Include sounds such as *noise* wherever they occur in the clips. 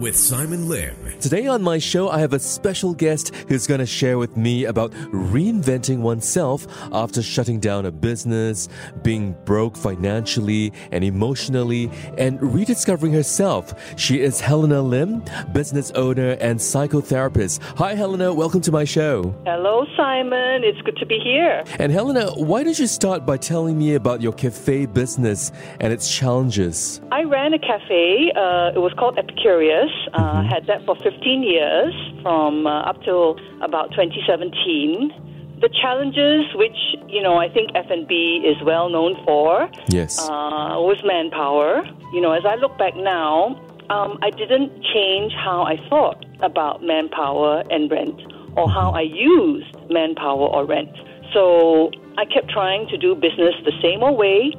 with Simon Lim. Today on my show, I have a special guest who's going to share with me about reinventing oneself after shutting down a business, being broke financially and emotionally, and rediscovering herself. She is Helena Lim, business owner and psychotherapist. Hi, Helena. Welcome to my show. Hello, Simon. It's good to be here. And Helena, why don't you start by telling me about your cafe business and its challenges? I ran a cafe. Uh, it was called Epicurious. Uh, Had that for 15 years, from uh, up till about 2017. The challenges, which you know, I think F&B is well known for, Yes. uh, was manpower. You know, as I look back now, um, I didn't change how I thought about manpower and rent, or how I used manpower or rent. So I kept trying to do business the same old way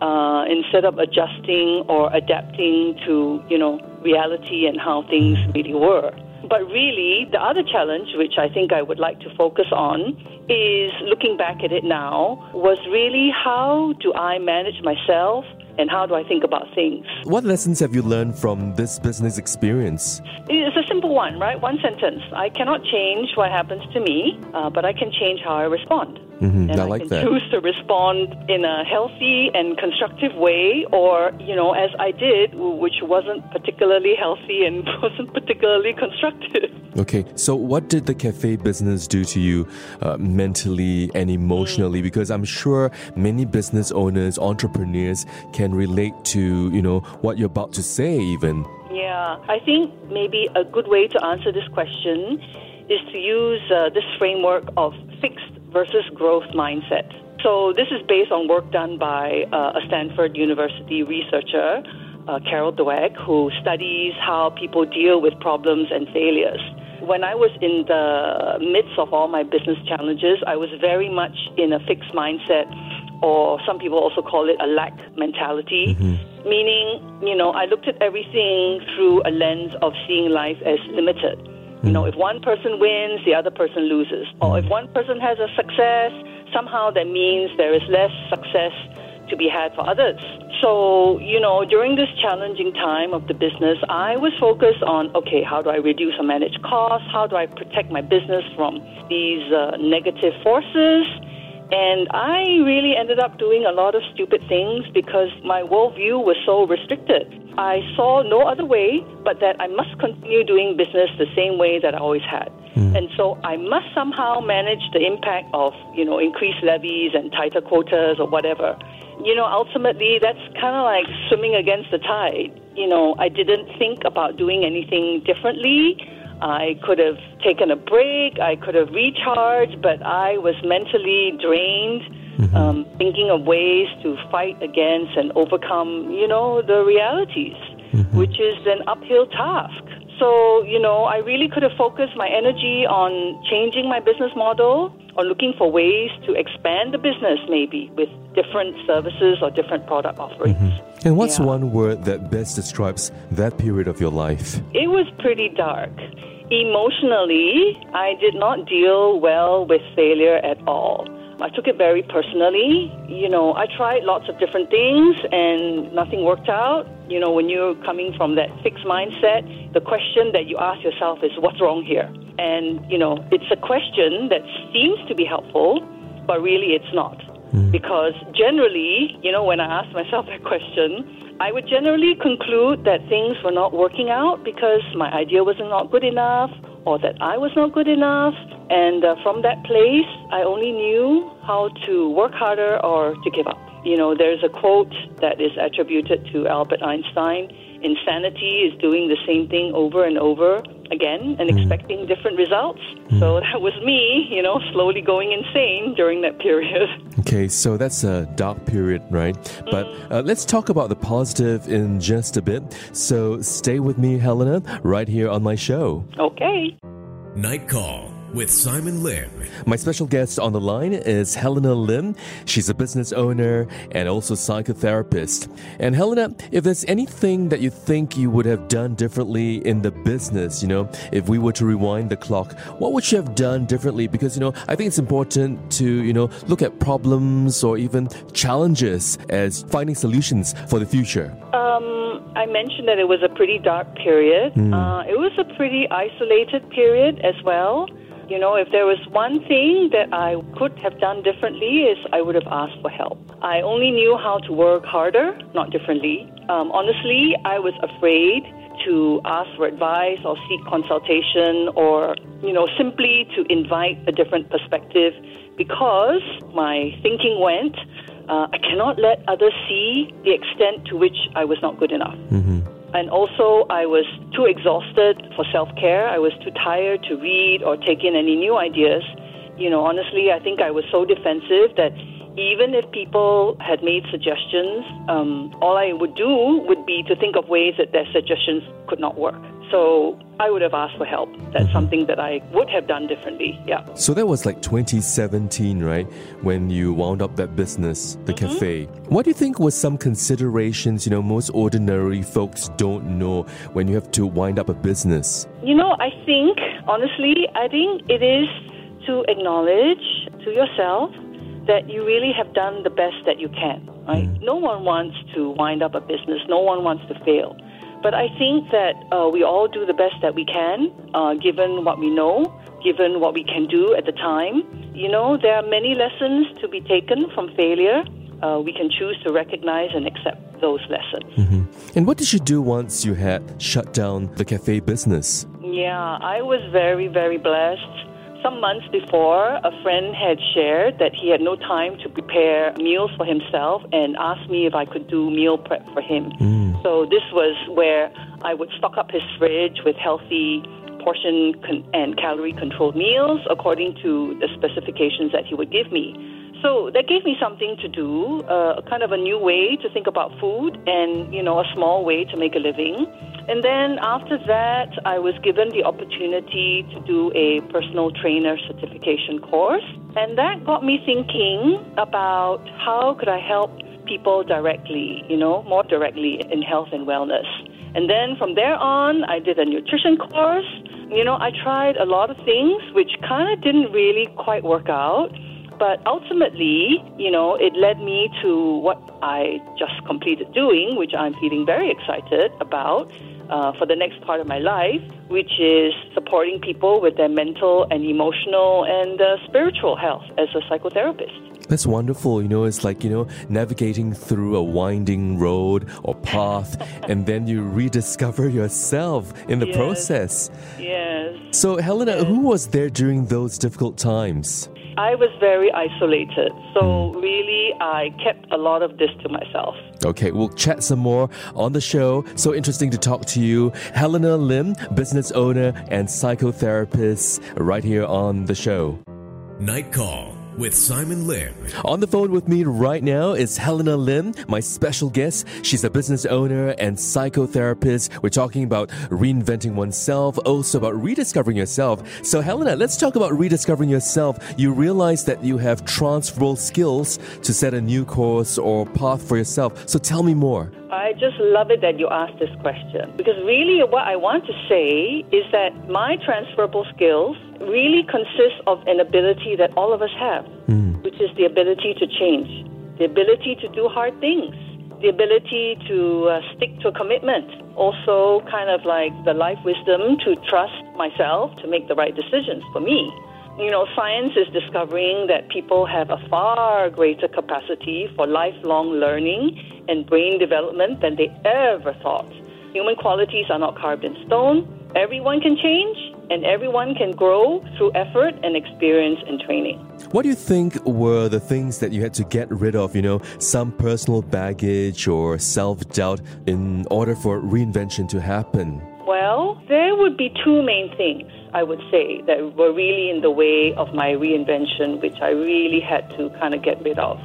uh, instead of adjusting or adapting to you know reality and how things really were. But really, the other challenge, which I think I would like to focus on, is looking back at it now, was really how do I manage myself and how do I think about things? what lessons have you learned from this business experience? It's a simple one, right? One sentence. I cannot change what happens to me, uh, but I can change how I respond. Mhm, And I like can that. choose to respond in a healthy and constructive way, or you know, as I did, which wasn't particularly healthy and *laughs* wasn't particularly constructive. Okay, so what did the cafe business do to you uh, mentally and emotionally? Because I'm sure many business owners, entrepreneurs can relate to, you know, what you're about to say even. Yeah, I think maybe a good way to answer this question is to use uh, this framework of fixed versus growth mindset. So, this is based on work done by uh, a Stanford University researcher, uh, Carol Dweck, who studies how people deal with problems and failures. When I was in the midst of all my business challenges, I was very much in a fixed mindset, or some people also call it a lack mentality mm-hmm. meaning, you know, I looked at everything through a lens of seeing life as limited. You know, mm. if one person wins, the other person loses. Or mm. if one person has a success, somehow that means there is less success to be had for others. So, you know, during this challenging time of the business, I was focused on okay, how do I reduce or manage costs? How do I protect my business from these uh, negative forces? And I really ended up doing a lot of stupid things because my worldview was so restricted. I saw no other way but that I must continue doing business the same way that I always had. And so I must somehow manage the impact of, you know, increased levies and tighter quotas or whatever. You know, ultimately that's kind of like swimming against the tide. You know, I didn't think about doing anything differently. I could have taken a break, I could have recharged, but I was mentally drained, um, thinking of ways to fight against and overcome, you know, the realities, which is an uphill task. So, you know, I really could have focused my energy on changing my business model or looking for ways to expand the business maybe with different services or different product offerings. Mm-hmm. And what's Yeah. one word that best describes that period of your life? It was pretty dark. Emotionally, I did not deal well with failure at all. I took it very personally. You know, I tried lots of different things and nothing worked out. You know, when you're coming from that fixed mindset, the question that you ask yourself is, what's wrong here? And, you know, it's a question that seems to be helpful, but really it's not. Because generally, you know, when I ask myself *laughs* that question, I would generally conclude that things were not working out because my idea was not good enough or that I was not good enough. And uh, from that place, I only knew how to work harder or to give up. You know, there's a quote that is attributed to Albert Einstein insanity is doing the same thing over and over again and mm. expecting different results. Mm. So that was me, you know, slowly going insane during that period. *laughs* Okay, so that's a dark period, right? But mm. uh, let's talk about the positive in just a bit. So stay with me, Helena, right here on my show. Okay. Night Call with Simon Lim. My special guest on the line is Helena Lim. She's a business owner and also psychotherapist. And Helena, if there's anything that you think you would have done differently in the business, you know, if we were to rewind the clock, what would you have done differently? Because, you know, I think it's important to, you know, look at problems or even challenges as finding solutions for the future. Um, I mentioned that it was a pretty dark period. Mm. Uh, it was a pretty isolated period as well. You know, if there was one thing that I could have done differently is I would have asked for help. I only knew how to work harder, not differently. Um, honestly, I was afraid to ask for advice or seek consultation or, you know, simply to invite a different perspective because my thinking went, uh, I cannot let others see the extent to which I was not good enough. Mm-hmm. And also, I was too exhausted for self care. I was too tired to read or take in any new ideas. You know, honestly, I think I was so defensive that even if people had made suggestions, um, all I would do would be to think of ways that their suggestions could not work. So I would have asked for help. That's something that I would have done differently. Yeah. So that was like 2017, right? When you wound up that business, the mm-hmm. cafe. What do you think was some considerations, you know, most ordinary folks don't know when you have to wind up a business? You know, I think, honestly, I think it is to acknowledge to yourself that you really have done the best that you can, right? Mm. No one wants to wind up a business. No one wants to fail. But I think that uh, we all do the best that we can, uh, given what we know, given what we can do at the time. You know, there are many lessons to be taken from failure. Uh, we can choose to recognize and accept those lessons. Mm-hmm. And what did you do once you had shut down the cafe business? Yeah, I was very, very blessed some months before, a friend had shared that he had no time to prepare meals for himself and asked me if I could do meal prep for him. Mm. So this was where I would stock up his fridge with healthy portion con- and calorie controlled meals according to the specifications that he would give me. So that gave me something to do, uh, kind of a new way to think about food and, you know, a small way to make a living. And then after that, I was given the opportunity to do a personal trainer certification course. And that got me thinking about how could I help people directly, you know, more directly in health and wellness. And then from there on, I did a nutrition course. You know, I tried a lot of things which kind of didn't really quite work out. But ultimately, you know, it led me to what I just completed doing, which I'm feeling very excited about uh, for the next part of my life, which is supporting people with their mental and emotional and uh, spiritual health as a psychotherapist. That's wonderful. You know, it's like, you know, navigating through a winding road or path, *laughs* and then you rediscover yourself in the yes. process. Yes. So, Helena, yes. who was there during those difficult times? I was very isolated. So, really, I kept a lot of this to myself. Okay, we'll chat some more on the show. So interesting to talk to you. Helena Lim, business owner and psychotherapist, right here on the show. Night Call with Simon Lim. On the phone with me right now is Helena Lim, my special guest. She's a business owner and psychotherapist. We're talking about reinventing oneself, also about rediscovering yourself. So, Helena, let's talk about rediscovering yourself. You realize that you have transferable skills to set a new course or path for yourself. So, tell me more. I just love it that you asked this question because really what I want to say is that my transferable skills really consist of an ability that all of us have, mm. which is the ability to change, the ability to do hard things, the ability to uh, stick to a commitment, also kind of like the life wisdom to trust myself to make the right decisions for me. You know, science is discovering that people have a far greater capacity for lifelong learning and brain development than they ever thought. Human qualities are not carved in stone. Everyone can change and everyone can grow through effort and experience and training. What do you think were the things that you had to get rid of, you know, some personal baggage or self doubt in order for reinvention to happen? Well, there would be two main things, I would say, that were really in the way of my reinvention, which I really had to kind of get rid of.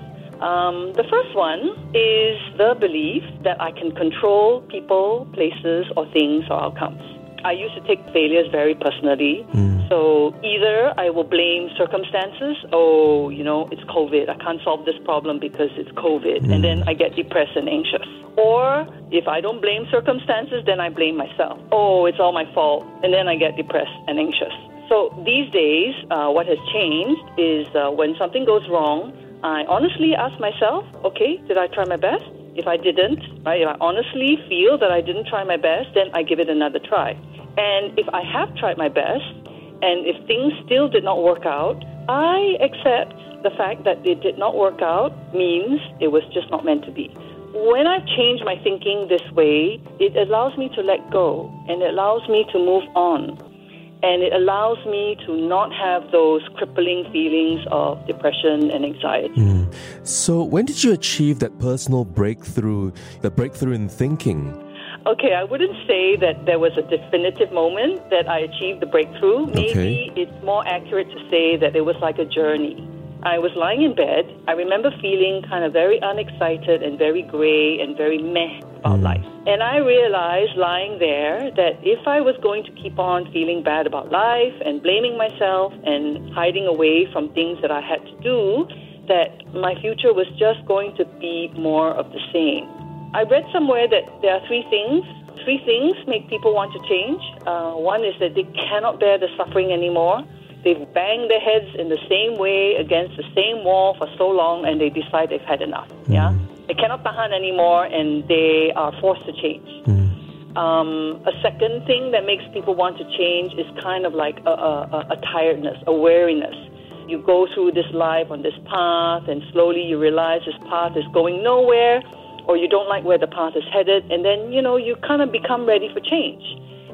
Um, the first one is the belief that I can control people, places, or things or outcomes. I used to take failures very personally. So either I will blame circumstances, oh, you know, it's COVID. I can't solve this problem because it's COVID. And then I get depressed and anxious. Or if I don't blame circumstances, then I blame myself. Oh, it's all my fault. And then I get depressed and anxious. So these days, uh, what has changed is uh, when something goes wrong, I honestly ask myself, okay, did I try my best? If I didn't, right, if I honestly feel that I didn't try my best, then I give it another try. And if I have tried my best, and if things still did not work out, I accept the fact that it did not work out means it was just not meant to be. When I change my thinking this way, it allows me to let go and it allows me to move on. And it allows me to not have those crippling feelings of depression and anxiety. Hmm. So, when did you achieve that personal breakthrough, the breakthrough in thinking? Okay, I wouldn't say that there was a definitive moment that I achieved the breakthrough. Maybe it's more accurate to say that it was like a journey. I was lying in bed. I remember feeling kind of very unexcited and very gray and very meh about life. And I realized lying there that if I was going to keep on feeling bad about life and blaming myself and hiding away from things that I had to do, that my future was just going to be more of the same. I read somewhere that there are three things. Three things make people want to change. Uh, one is that they cannot bear the suffering anymore. They've banged their heads in the same way against the same wall for so long, and they decide they've had enough. Yeah, they cannot tahan anymore, and they are forced to change. Um, a second thing that makes people want to change is kind of like a, a, a- a tiredness, a weariness. You go through this life on this path, and slowly you realize this path is going nowhere, or you don't like where the path is headed, and then you know you kind of become ready for change.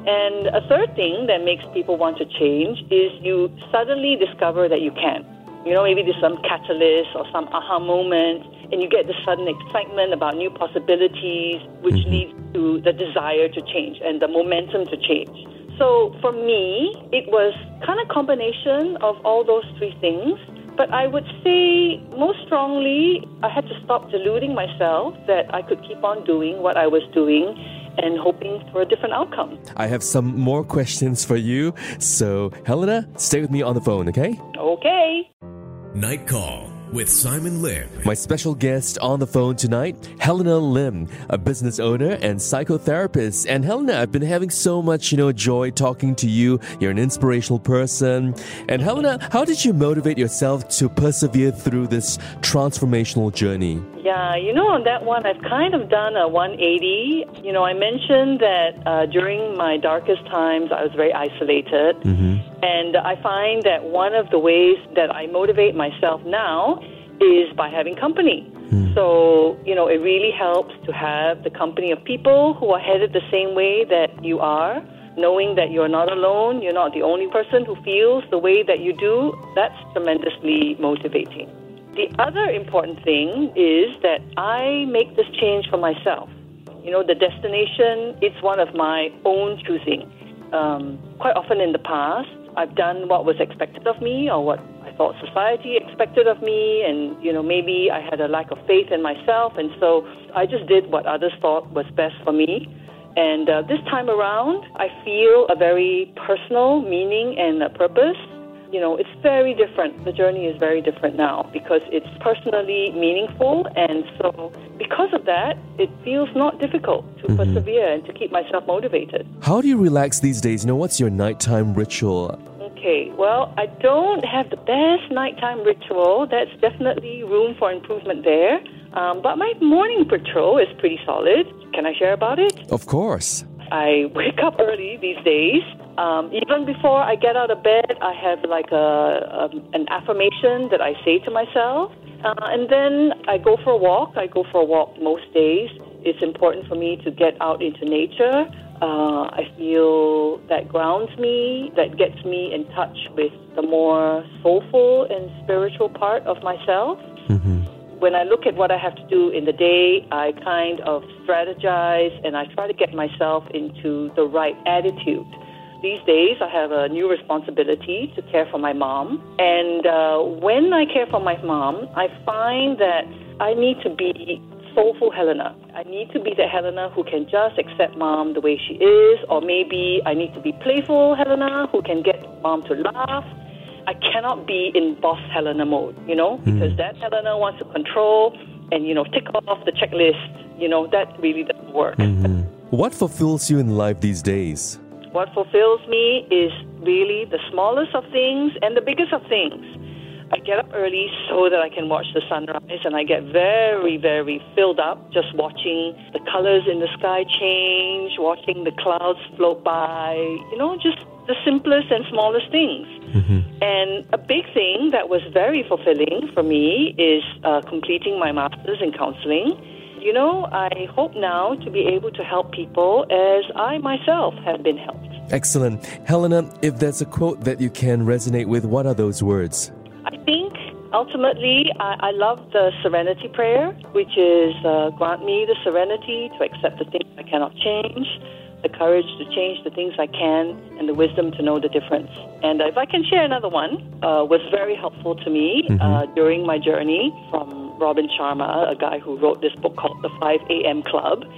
And a third thing that makes people want to change is you suddenly discover that you can. You know, maybe there's some catalyst or some aha moment, and you get this sudden excitement about new possibilities, which mm-hmm. leads to the desire to change and the momentum to change. So for me, it was kind of combination of all those three things. But I would say most strongly, I had to stop deluding myself that I could keep on doing what I was doing and hoping for a different outcome. I have some more questions for you. So, Helena, stay with me on the phone, okay? Okay. Night Call with Simon Lim. My special guest on the phone tonight, Helena Lim, a business owner and psychotherapist. And Helena, I've been having so much, you know, joy talking to you. You're an inspirational person. And Helena, how did you motivate yourself to persevere through this transformational journey? Yeah, you know, on that one, I've kind of done a 180. You know, I mentioned that uh, during my darkest times, I was very isolated. And I find that one of the ways that I motivate myself now is by having company. So, you know, it really helps to have the company of people who are headed the same way that you are. Knowing that you're not alone, you're not the only person who feels the way that you do, that's tremendously motivating. The other important thing is that I make this change for myself. You know, the destination, it's one of my own choosing. Um, quite often in the past, I've done what was expected of me or what thought society expected of me, and, you know, maybe I had a lack of faith in myself, and so I just did what others thought was best for me. And uh, this time around, I feel a very personal meaning and a purpose you know, it's very different. The journey is very different now because it's personally meaningful. And so, because of that, it feels not difficult to persevere and to keep myself motivated. How do you relax these days? You know, what's your nighttime ritual? Okay, well, I don't have the best nighttime ritual. That's definitely room for improvement there. Um, but my morning patrol is pretty solid. Can I share about it? Of course. I wake up early these days. Um, even before I get out of bed, I have like a, um, an affirmation that I say to myself. Uh, and then I go for a walk. I go for a walk most days. It's important for me to get out into nature. Uh, I feel that grounds me, that gets me in touch with the more soulful and spiritual part of myself when I look at what I have to do in the day, I kind of strategize and I try to get myself into the right attitude. These days, I have a new responsibility to care for my mom. And uh, when I care for my mom, I find that I need to be soulful Helena. I need to be the Helena who can just accept mom the way she is, or maybe I need to be playful Helena who can get mom to laugh. I cannot be in boss Helena mode, you know, hmm. because that Helena wants to control and, you know, tick off the checklist. You know, that really doesn't work. Mm-hmm. What fulfills you in life these days? What fulfills me is really the smallest of things and the biggest of things. I get up early so that I can watch the sunrise, and I get very, very filled up just watching the colors in the sky change, watching the clouds float by, you know, just the simplest and smallest things. And a big thing that was very fulfilling for me is uh, completing my master's in counseling. You know, I hope now to be able to help people as I myself have been helped. Excellent. Helena, if there's a quote that you can resonate with, what are those words? Ultimately I, I love the serenity prayer, which is uh, grant me the serenity to accept the things I cannot change, the courage to change the things I can, and the wisdom to know the difference. And if I can share another one, uh, was very helpful to me uh, during my journey from Robin Sharma, a guy who wrote this book called The 5 a.m. Club.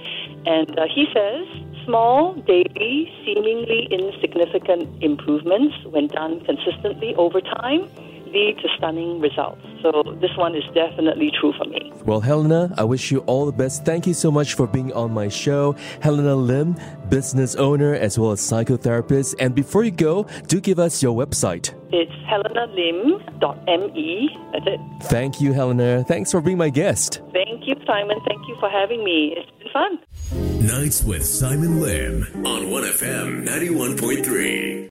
And uh, he says, small, daily, seemingly insignificant improvements, when done consistently over time, lead to stunning results. So this one is definitely true for me. Well, Helena, I wish you all the best. Thank you so much for being on my show. Helena Lim, business owner as well as psychotherapist. And before you go, do give us your website. It's helenalim.me. That's it. Thank you, Helena. Thanks for being my guest. Thank you, Simon. Thank you for having me. It's been fun. Nights with Simon Lim on 1FM 91.3.